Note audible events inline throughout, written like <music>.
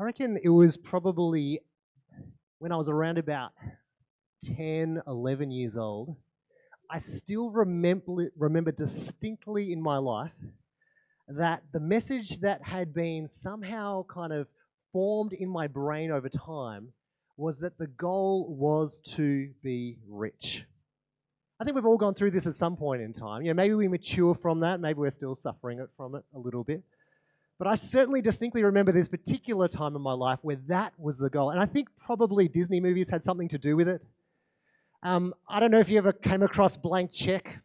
I reckon it was probably when I was around about 10, 11 years old. I still remember, remember distinctly in my life that the message that had been somehow kind of formed in my brain over time was that the goal was to be rich. I think we've all gone through this at some point in time. You know, maybe we mature from that, maybe we're still suffering it from it a little bit. But I certainly distinctly remember this particular time in my life where that was the goal. And I think probably Disney movies had something to do with it. Um, I don't know if you ever came across Blank Check.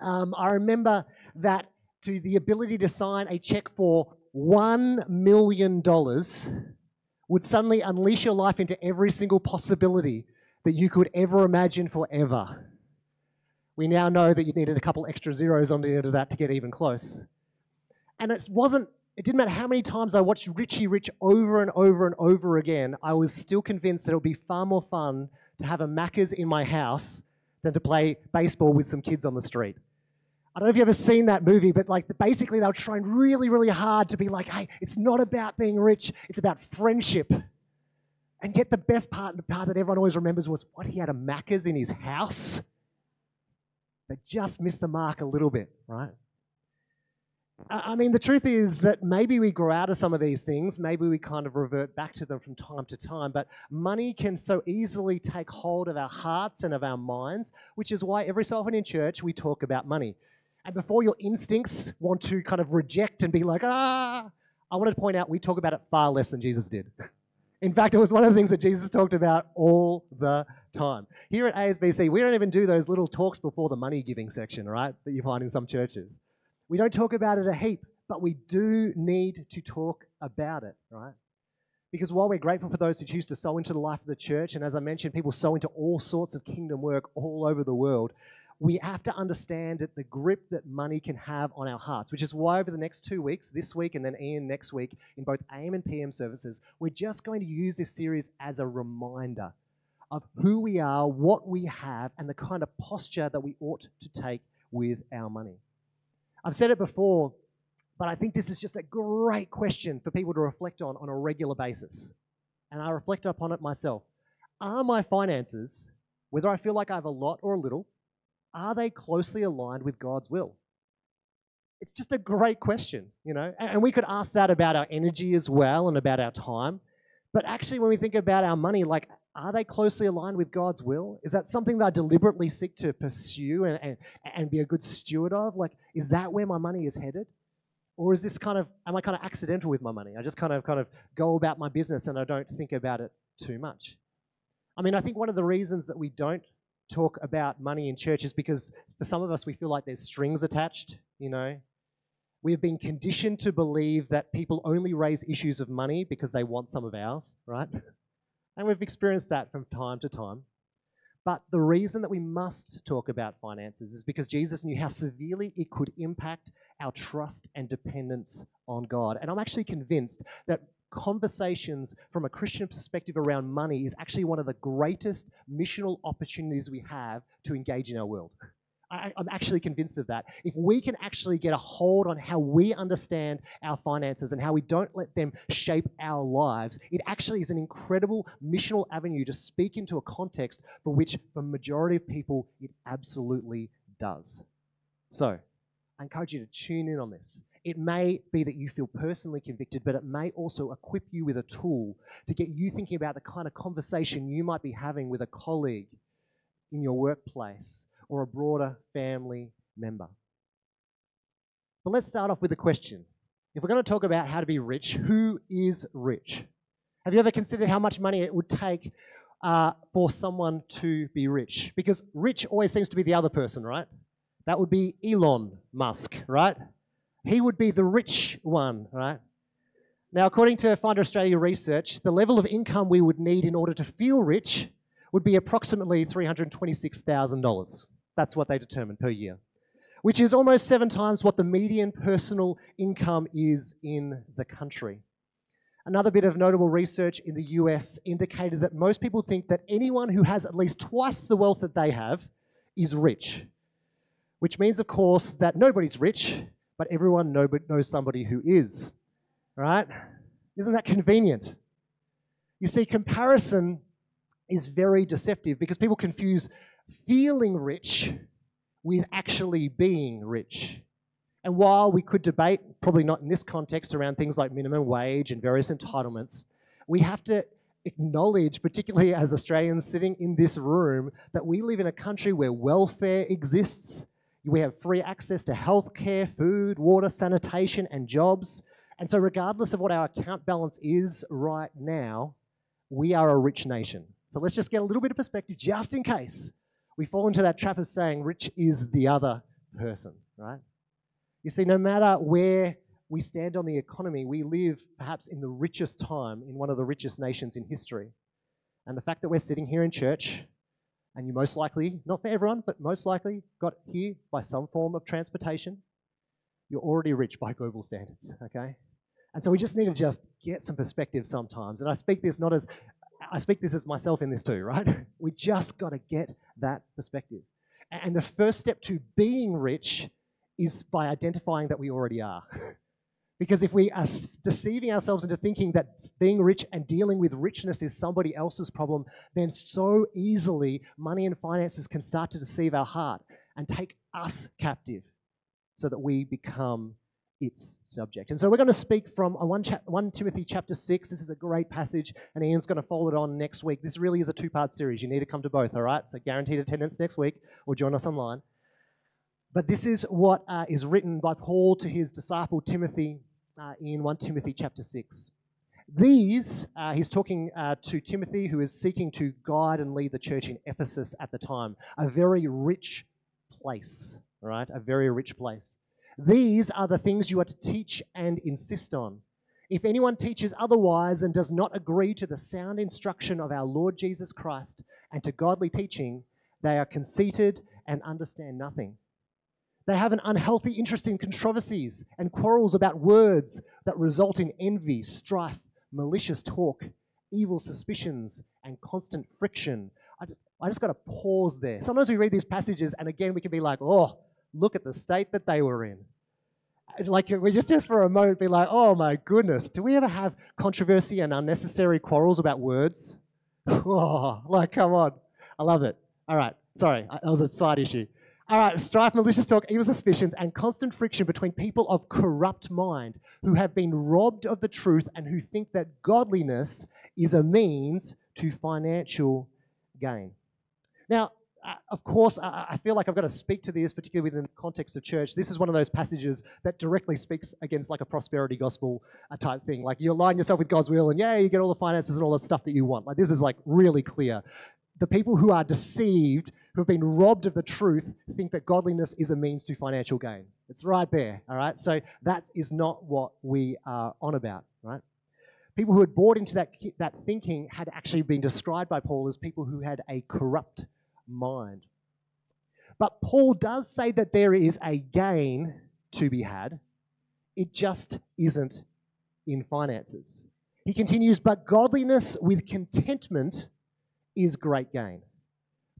Um, I remember that to the ability to sign a check for $1 million would suddenly unleash your life into every single possibility that you could ever imagine forever. We now know that you needed a couple extra zeros on the end of that to get even close. And it wasn't, it didn't matter how many times I watched Richie Rich over and over and over again, I was still convinced that it would be far more fun to have a Macca's in my house than to play baseball with some kids on the street. I don't know if you've ever seen that movie, but like basically they were trying really, really hard to be like, hey, it's not about being rich, it's about friendship. And yet the best part, the part that everyone always remembers was what he had a Macca's in his house. They just missed the mark a little bit, right? I mean, the truth is that maybe we grow out of some of these things, maybe we kind of revert back to them from time to time, but money can so easily take hold of our hearts and of our minds, which is why every so often in church we talk about money. And before your instincts want to kind of reject and be like, ah, I wanted to point out we talk about it far less than Jesus did. In fact, it was one of the things that Jesus talked about all the time. Here at ASBC, we don't even do those little talks before the money giving section, right, that you find in some churches. We don't talk about it a heap, but we do need to talk about it, right? Because while we're grateful for those who choose to sow into the life of the church, and as I mentioned, people sow into all sorts of kingdom work all over the world, we have to understand that the grip that money can have on our hearts, which is why over the next two weeks, this week and then Ian next week, in both AM and PM services, we're just going to use this series as a reminder of who we are, what we have, and the kind of posture that we ought to take with our money. I've said it before, but I think this is just a great question for people to reflect on on a regular basis. And I reflect upon it myself. Are my finances, whether I feel like I have a lot or a little, are they closely aligned with God's will? It's just a great question, you know. And we could ask that about our energy as well and about our time. But actually, when we think about our money, like, are they closely aligned with God's will? Is that something that I deliberately seek to pursue and, and, and be a good steward of? Like, is that where my money is headed? Or is this kind of, am I kind of accidental with my money? I just kind of, kind of go about my business and I don't think about it too much. I mean, I think one of the reasons that we don't talk about money in church is because for some of us, we feel like there's strings attached, you know. We have been conditioned to believe that people only raise issues of money because they want some of ours, right? <laughs> And we've experienced that from time to time. But the reason that we must talk about finances is because Jesus knew how severely it could impact our trust and dependence on God. And I'm actually convinced that conversations from a Christian perspective around money is actually one of the greatest missional opportunities we have to engage in our world. I, am actually convinced of that. If we can actually get a hold on how we understand our finances and how we don't let them shape our lives, it actually is an incredible missional avenue to speak into a context for which, for the majority of people, it absolutely does. So, I encourage you to tune in on this. It may be that you feel personally convicted, but it may also equip you with a tool to get you thinking about the kind of conversation you might be having with a colleague in your workplace or a broader family member. But let's start off with a question. If we're going to talk about how to be rich, who is rich? Have you ever considered how much money it would take uh, for someone to be rich? Because rich always seems to be the other person, right? That would be Elon Musk, right? He would be the rich one, right? Now, according to Finder Australia research, the level of income we would need in order to feel rich would be approximately $326,000. That's what they determine per year, which is almost seven times what the median personal income is in the country. Another bit of notable research in the US indicated that most people think that anyone who has at least twice the wealth that they have is rich, which means, of course, that nobody's rich but everyone knows somebody who is, right? Isn't that convenient? You see, comparison is very deceptive because people confuse feeling rich with actually being rich. And while we could debate, probably not in this context, around things like minimum wage and various entitlements, we have to acknowledge, particularly as Australians sitting in this room, that we live in a country where welfare exists. We have free access to healthcare, food, water, sanitation, and jobs. And so, regardless of what our account balance is right now, we are a rich nation. So, let's just get a little bit of perspective just in case we fall into that trap of saying rich is the other person, right? You see, no matter where we stand on the economy, we live perhaps in the richest time in one of the richest nations in history. And the fact that we're sitting here in church, and you most likely, not for everyone, but most likely got here by some form of transportation, you're already rich by global standards, okay? And so we just need to just get some perspective sometimes. And I speak this not as I speak this as myself in this too, right? <laughs> We just got to get that perspective. And the first step to being rich is by identifying that we already are. <laughs> Because if we are deceiving ourselves into thinking that being rich and dealing with richness is somebody else's problem, then so easily money and finances can start to deceive our heart and take us captive so that we become its subject. And so we're going to speak from 1, 1 Timothy chapter 6. This is a great passage, and Ian's going to follow it on next week. This really is a two part series. You need to come to both, all right? So guaranteed attendance next week or join us online. But this is what uh, is written by Paul to his disciple Timothy uh, in 1 Timothy chapter 6. These, uh, he's talking uh, to Timothy, who is seeking to guide and lead the church in Ephesus at the time, a very rich place, right? A very rich place. These are the things you are to teach and insist on. If anyone teaches otherwise and does not agree to the sound instruction of our Lord Jesus Christ and to godly teaching, they are conceited and understand nothing. They have an unhealthy interest in controversies and quarrels about words that result in envy, strife, malicious talk, evil suspicions, and constant friction. I just, I just got to pause there. Sometimes we read these passages, and again, we can be like, oh, look at the state that they were in. Like we just just for a moment be like, oh my goodness, do we ever have controversy and unnecessary quarrels about words? <laughs> Oh, like come on, I love it. All right, sorry, that was a side issue. All right, strife, malicious talk, evil suspicions, and constant friction between people of corrupt mind who have been robbed of the truth and who think that godliness is a means to financial gain. Now, uh, of course, I feel like I've got to speak to this, particularly within the context of church. This is one of those passages that directly speaks against like a prosperity gospel uh, type thing. Like you align yourself with God's will, and yeah, you get all the finances and all the stuff that you want. Like this is like really clear. The people who are deceived, who have been robbed of the truth, think that godliness is a means to financial gain. It's right there. All right. So that is not what we are on about. Right. People who had bought into that, that thinking had actually been described by Paul as people who had a corrupt mind. But Paul does say that there is a gain to be had, it just isn't in finances. He continues, but godliness with contentment is great gain.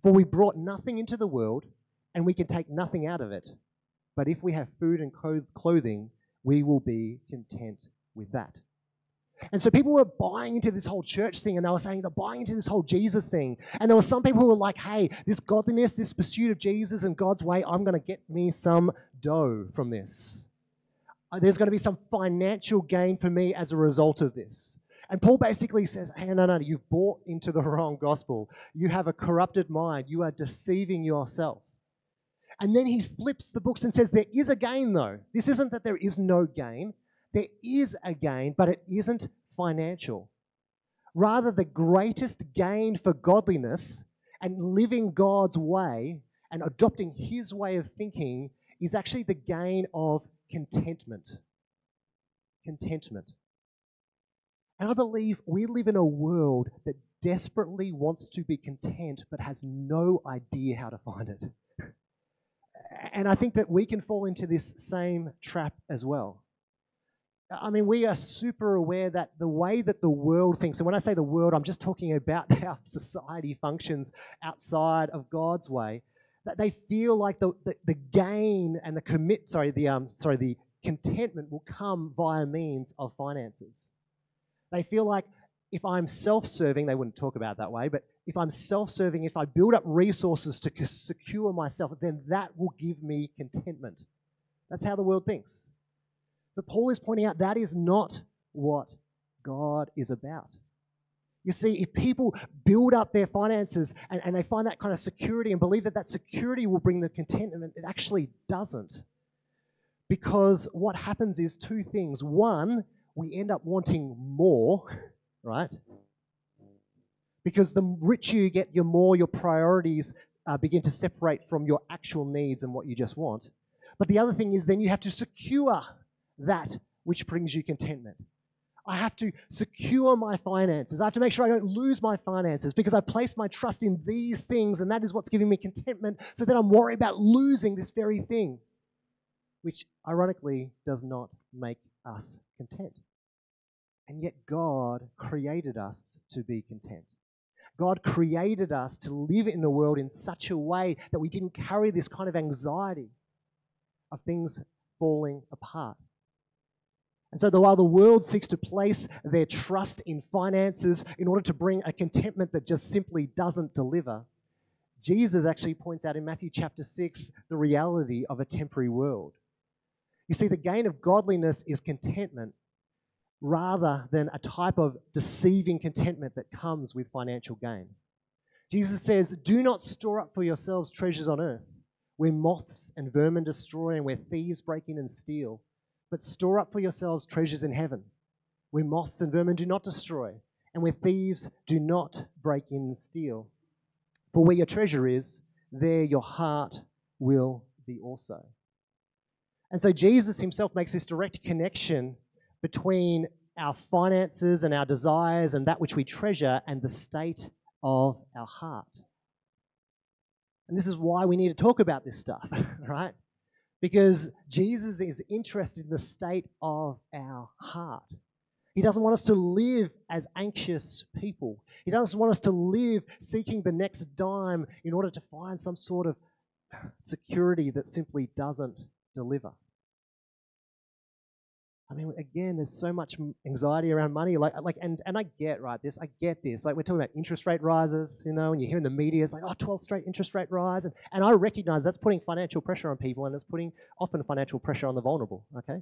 For we brought nothing into the world, and we can take nothing out of it. But if we have food and clothing, we will be content with that. And so people were buying into this whole church thing and they were saying they're buying into this whole Jesus thing. And there were some people who were like, hey, this godliness, this pursuit of Jesus and God's way, I'm going to get me some dough from this. Uh, there's going to be some financial gain for me as a result of this. And Paul basically says, hey, no, no, you've bought into the <laughs> wrong gospel. You have a corrupted mind. You are deceiving yourself. And then he flips the books and says, there is a gain, though. This isn't that there is no gain. There is a gain, but it isn't financial. Rather, the greatest gain for godliness and living God's way and adopting His way of thinking is actually the gain of contentment. Contentment. And I believe we live in a world that desperately wants to be content but has no idea how to find it. <laughs> And I think that we can fall into this same trap as well. I mean, we are super aware that the way that the world thinks, and when I say the world, I'm just talking about <laughs> how society functions outside of God's way, that they feel like the, the, the gain and the commit, sorry, the, um, sorry, the contentment will come via means of finances. They feel like if I'm self serving, they wouldn't talk about that way, but if I'm self serving, if I build up resources to secure myself, then that will give me contentment. That's how the world thinks. But Paul is pointing out that is not what God is about. You see, if people build up their finances and, and they find that kind of security and believe that that security will bring the contentment, it actually doesn't. Because what happens is two things. One, we end up wanting more, right? Because the richer you get, the more your priorities uh, begin to separate from your actual needs and what you just want. But the other thing is then you have to secure that which brings you contentment. I have to secure my finances. I have to make sure I don't lose my finances because I place my trust in these things and that is what's giving me contentment so that I'm worried about losing this very thing, which ironically does not make us content. And yet God created us to be content. God created us to live in the world in such a way that we didn't carry this kind of anxiety of things falling apart. And so, while the world seeks to place their trust in finances in order to bring a contentment that just simply doesn't deliver, Jesus actually points out in Matthew chapter 6 the reality of a temporary world. You see, the gain of godliness is contentment rather than a type of deceiving contentment that comes with financial gain. Jesus says, Do not store up for yourselves treasures on earth, where moths and vermin destroy and where thieves break in and steal but store up for yourselves treasures in heaven, where moths and vermin do not destroy, and where thieves do not break in and steal. For where your treasure is, there your heart will be also. And so Jesus himself makes this direct connection between our finances and our desires and that which we treasure and the state of our heart. And this is why we need to talk about this stuff, <laughs> right? Because Jesus is interested in the state of our heart. He doesn't want us to live as anxious people. He doesn't want us to live seeking the next dime in order to find some sort of security that simply doesn't deliver. I mean, again, there's so much anxiety around money. Like, like, and, and I get right this. I get this. Like, we're talking about interest rate rises, you know, and you hear in the media, it's like, oh, 12 straight interest rate rise, and, and I recognize that's putting financial pressure on people, and it's putting often financial pressure on the vulnerable. Okay,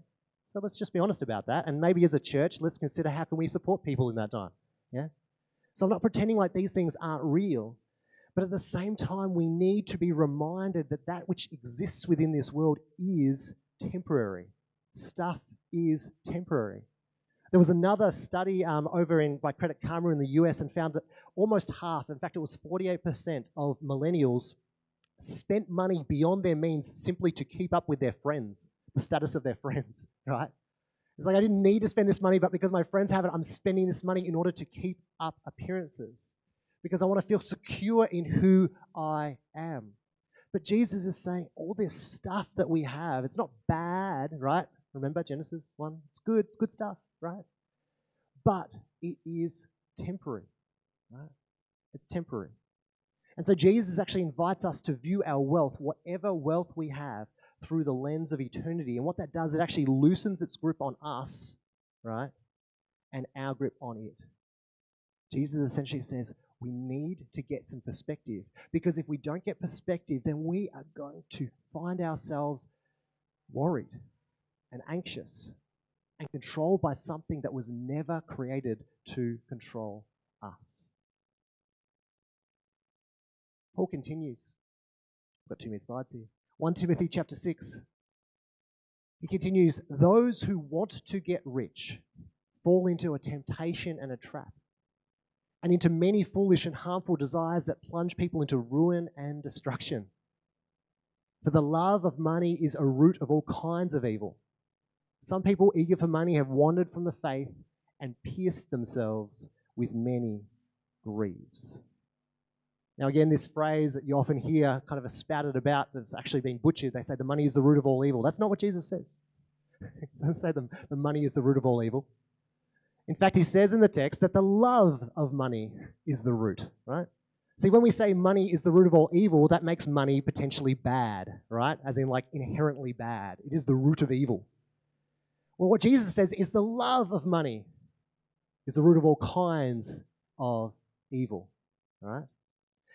so let's just be honest about that, and maybe as a church, let's consider how can we support people in that time. Yeah. So I'm not pretending like these things aren't real, but at the same time, we need to be reminded that that which exists within this world is temporary. Stuff is temporary. There was another study um, over in by Credit Karma in the US and found that almost half, in fact, it was 48% of millennials spent money beyond their means simply to keep up with their friends, the status of their <laughs> friends, right? It's like I didn't need to spend this money, but because my friends have it, I'm spending this money in order to keep up appearances because I want to feel secure in who I am. But Jesus is saying all this stuff that we have, it's not bad, right? Remember Genesis 1? It's good, it's good stuff, right? But it is temporary, right? It's temporary. And so Jesus actually invites us to view our wealth, whatever wealth we have, through the lens of eternity. And what that does, it actually loosens its grip on us, right? And our grip on it. Jesus essentially says, we need to get some perspective. Because if we don't get perspective, then we are going to find ourselves worried and anxious and controlled by something that was never created to control us. Paul continues. I've got two more slides here. 1 Timothy chapter 6. He continues, Those who want to get rich fall into a temptation and a trap, and into many foolish and harmful desires that plunge people into ruin and destruction. For the love of money is a root of all kinds of evil. Some people eager for money have wandered from the faith and pierced themselves with many griefs. Now, again, this phrase that you often hear kind of a spouted about that's actually been butchered, they say the money is the root of all evil. That's not what Jesus says. <laughs> he doesn't say the, the money is the root of all evil. In fact, he says in the text that the love of money is the root, right? See, when we say money is the root of all evil, that makes money potentially bad, right? As in, like, inherently bad. It is the root of evil. Well, what Jesus says is the love of money is the root of all kinds of evil. All right?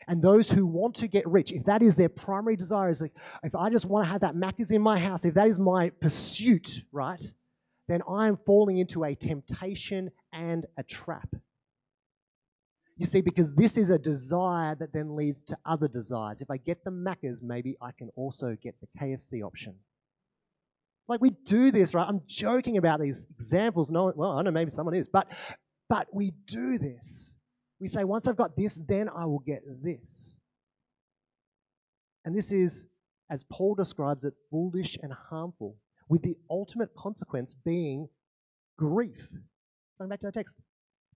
And those who want to get rich, if that is their primary desire, is like, if I just want to have that Macca's in my house, if that is my pursuit, right, then I am falling into a temptation and a trap. You see, because this is a desire that then leads to other desires. If I get the Macca's, maybe I can also get the KFC option. Like we do this, right? I'm joking about these examples. No, well, I know, maybe someone is, but but we do this. We say, once I've got this, then I will get this. And this is, as Paul describes it, foolish and harmful, with the ultimate consequence being grief. Going back to our text,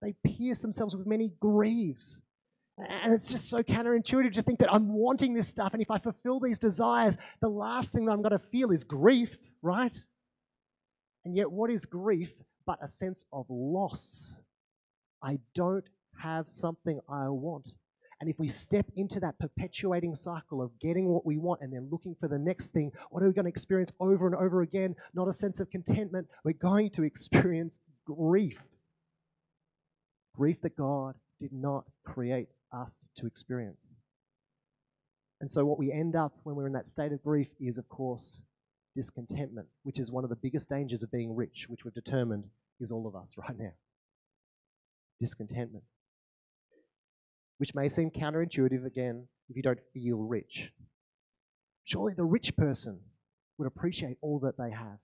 they pierce themselves with many grieves. And it's just so counterintuitive to think that I'm wanting this stuff, and if I fulfill these desires, the last thing that I'm going to feel is grief, right? And yet, what is grief but a sense of loss? I don't have something I want. And if we step into that perpetuating cycle of getting what we want and then looking for the next thing, what are we going to experience over and over again? Not a sense of contentment. We're going to experience grief. Grief that God did not create us to experience. And so, what we end up when we're in that state of grief is, of course, discontentment, which is one of the biggest dangers of being rich, which we've determined is all of us <laughs> right now. Discontentment. Which may seem counterintuitive again if you don't feel rich. Surely the rich person would appreciate all that they have.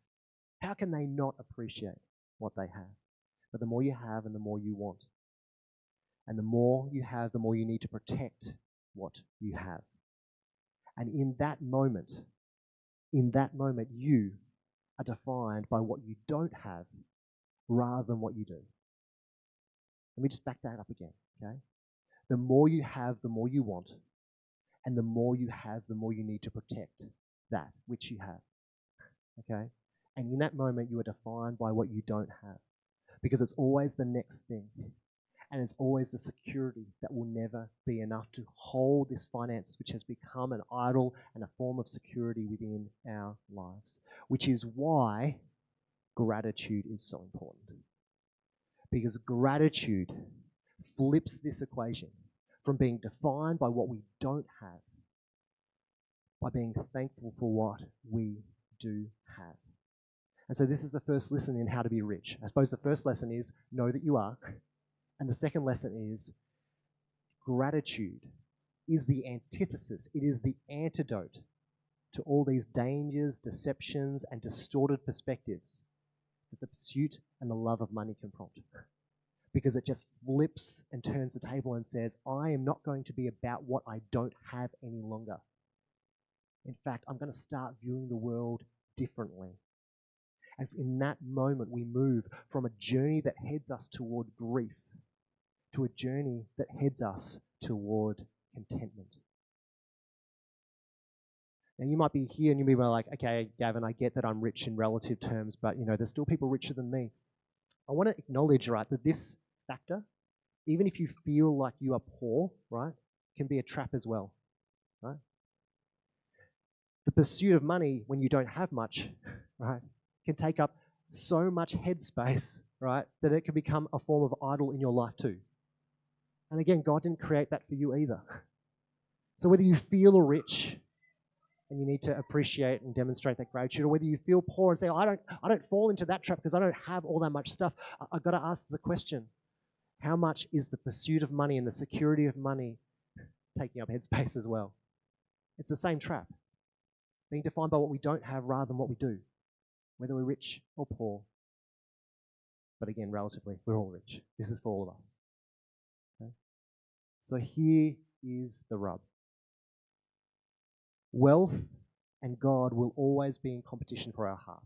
How can they not appreciate what they have? But the more you have and the more you want. And the more you have, the more you need to protect what you have. And in that moment, in that moment, you are defined by what you don't have rather than what you do. Let me just back that up again, okay? The more you have, the more you want. And the more you have, the more you need to protect that which you have. Okay? And in that moment, you are defined by what you don't have. Because it's always the next thing and it's always the security that will never be enough to hold this finance, which has become an idol and a form of security within our lives. Which is why gratitude is so important. Because gratitude flips this equation from being defined by what we don't have by being thankful for what we do have. And so, this is the first lesson in how to be rich. I suppose the first lesson is know that you are. And the second lesson is gratitude is the antithesis, it is the antidote to all these dangers, deceptions, and distorted perspectives that the pursuit and the love of money can prompt. Because it just flips and turns the table and says, I am not going to be about what I don't have any longer. In fact, I'm going to start viewing the world differently. And in that moment, we move from a journey that heads us toward grief to a journey that heads us toward contentment. Now you might be here and you might be like, okay, Gavin, I get that I'm rich in relative terms, but you know, there's still people richer than me. I want to acknowledge, right, that this factor, even if you feel like you are poor, right, can be a trap as well, right? The pursuit of money when you don't have much, <laughs> right, can take up so much headspace, <laughs> right, that it can become a form of idol in your life too. And again, God didn't create that for you either. So whether you feel rich and you need to appreciate and demonstrate that gratitude, or whether you feel poor and say, oh, I don't, I don't fall into that trap because I don't have all that much stuff, I've got to ask the question how much is the pursuit of money and the security of money taking up headspace as well? It's the same trap. Being defined by what we don't have rather than what we do, whether we're rich or poor. But again, relatively, we're all rich. This is for all of us. So here is the rub wealth and God will always be in competition for our heart.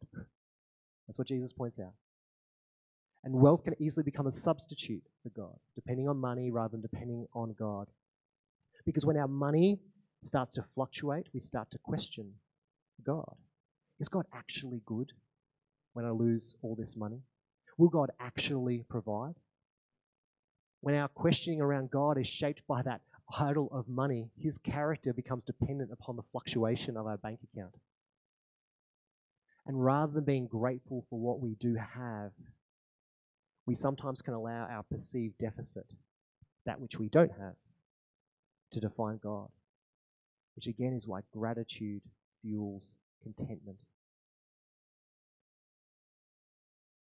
That's what Jesus points out. And wealth can easily become a substitute for God, depending on money rather than depending on God. Because when our money starts to fluctuate, we start to question God. Is God actually good when I lose all this money? Will God actually provide? When our questioning around God is shaped by that idol of money, his character becomes dependent upon the fluctuation of our bank account. And rather than being grateful for what we do have, we sometimes can allow our perceived deficit, that which we don't have, to define God, which again is why gratitude fuels contentment.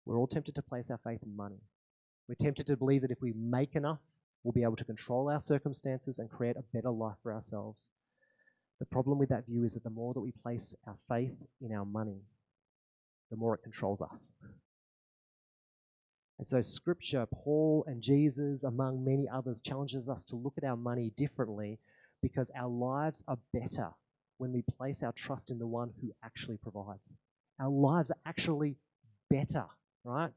We're all tempted to place our faith in money. We're tempted to believe that if we make enough, we'll be able to control our circumstances and create a better life for ourselves. The problem with that view is that the more that we place our faith in our money, the more it controls us. And so, Scripture, Paul and Jesus, among many others, challenges us to look at our money differently because our lives are better when we place our trust in the one who actually provides. Our lives are actually better, right?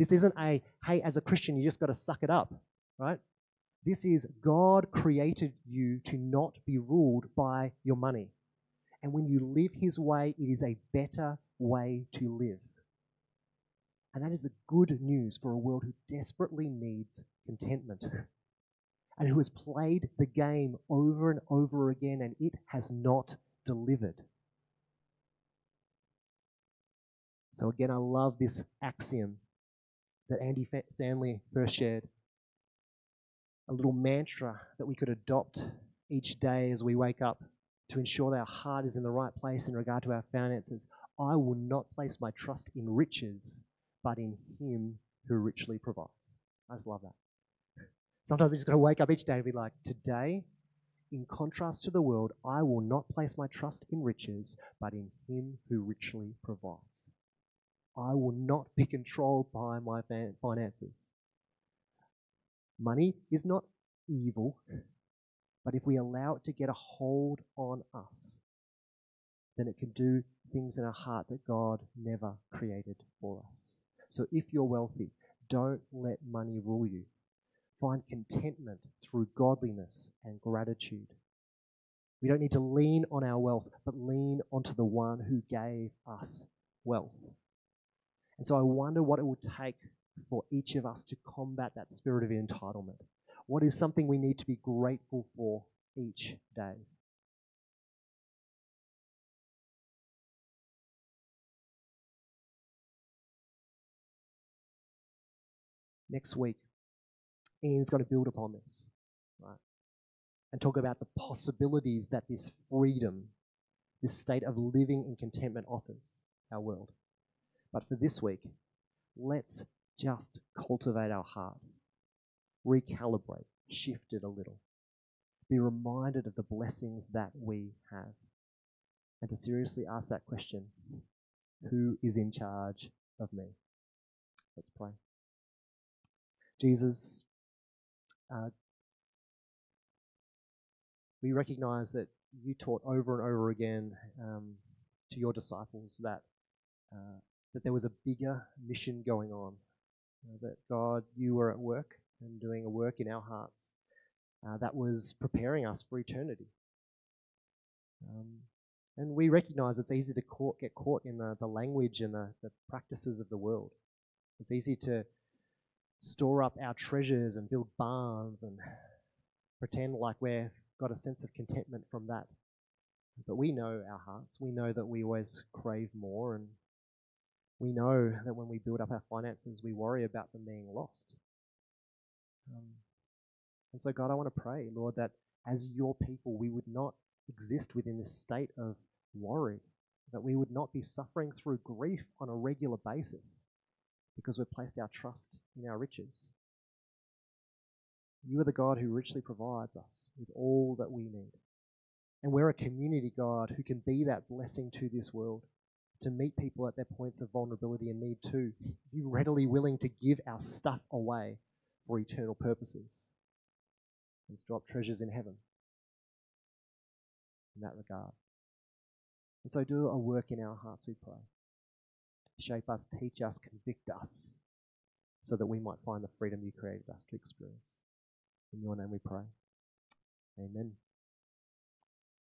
This isn't a, hey, as a Christian, you just got to suck it up, right? This is God created you to not be ruled by your money. And when you live His way, it is a better way to live. And that is a good news for a world who desperately needs contentment <laughs> and who has played the game over and over again and it has not delivered. So, again, I love this axiom that Andy Stanley first shared a little mantra that we could adopt each day as we wake up to ensure that our heart is in the right place in regard to our finances. I will not place my trust in riches, but in Him who richly provides. I just love that. Sometimes we just got to wake up each day and be like, today, in contrast to the world, I will not place my trust in riches, but in Him who richly provides. I will not be controlled by my finances. Money is not evil, but if we allow it to get a hold on us, then it can do things in our heart that God never created for us. So if you're wealthy, don't let money rule you. Find contentment through godliness and gratitude. We don't need to lean on our wealth, but lean onto the one who gave us wealth. And so I wonder what it will take for each of us to combat that spirit of entitlement. What is something we need to be grateful for each day? next week, Ian's going to build upon this, right? And talk about the possibilities that this freedom, this state of living in contentment offers our world. But for this week, let's just cultivate our heart, recalibrate, shift it a little, be reminded of the blessings that we have, and to seriously ask that question who is in charge of me? Let's pray. Jesus, uh, we recognize that you taught over and over again um, to your disciples that uh, that there was a bigger mission going on. Uh, that God, you were at work and doing a work in our hearts uh, that was preparing us for eternity. Um, and we recognize it's easy to caught, get caught in the, the language and the, the practices of the world. It's easy to store up our treasures and build barns and pretend like we've got a sense of contentment from that. But we know our hearts. We know that we always crave more, and we know that when we build up our finances, we worry about them being lost. Um, and so, God, I want to pray, Lord, that as your people, we would not exist within this state of worry, that we would not be suffering through grief on a regular basis, because we've placed our trust in our riches. You are the God who richly provides us with all that we need. And we're a community, God, who can be that blessing to this world, to meet people at their points of vulnerability and need too. Be readily willing to give our stuff away for eternal purposes and drop treasures in heaven in that regard. And so do a work in our hearts, we pray shape us, teach us, convict us, so that we might find the freedom you created us to experience. In your name we pray. Amen.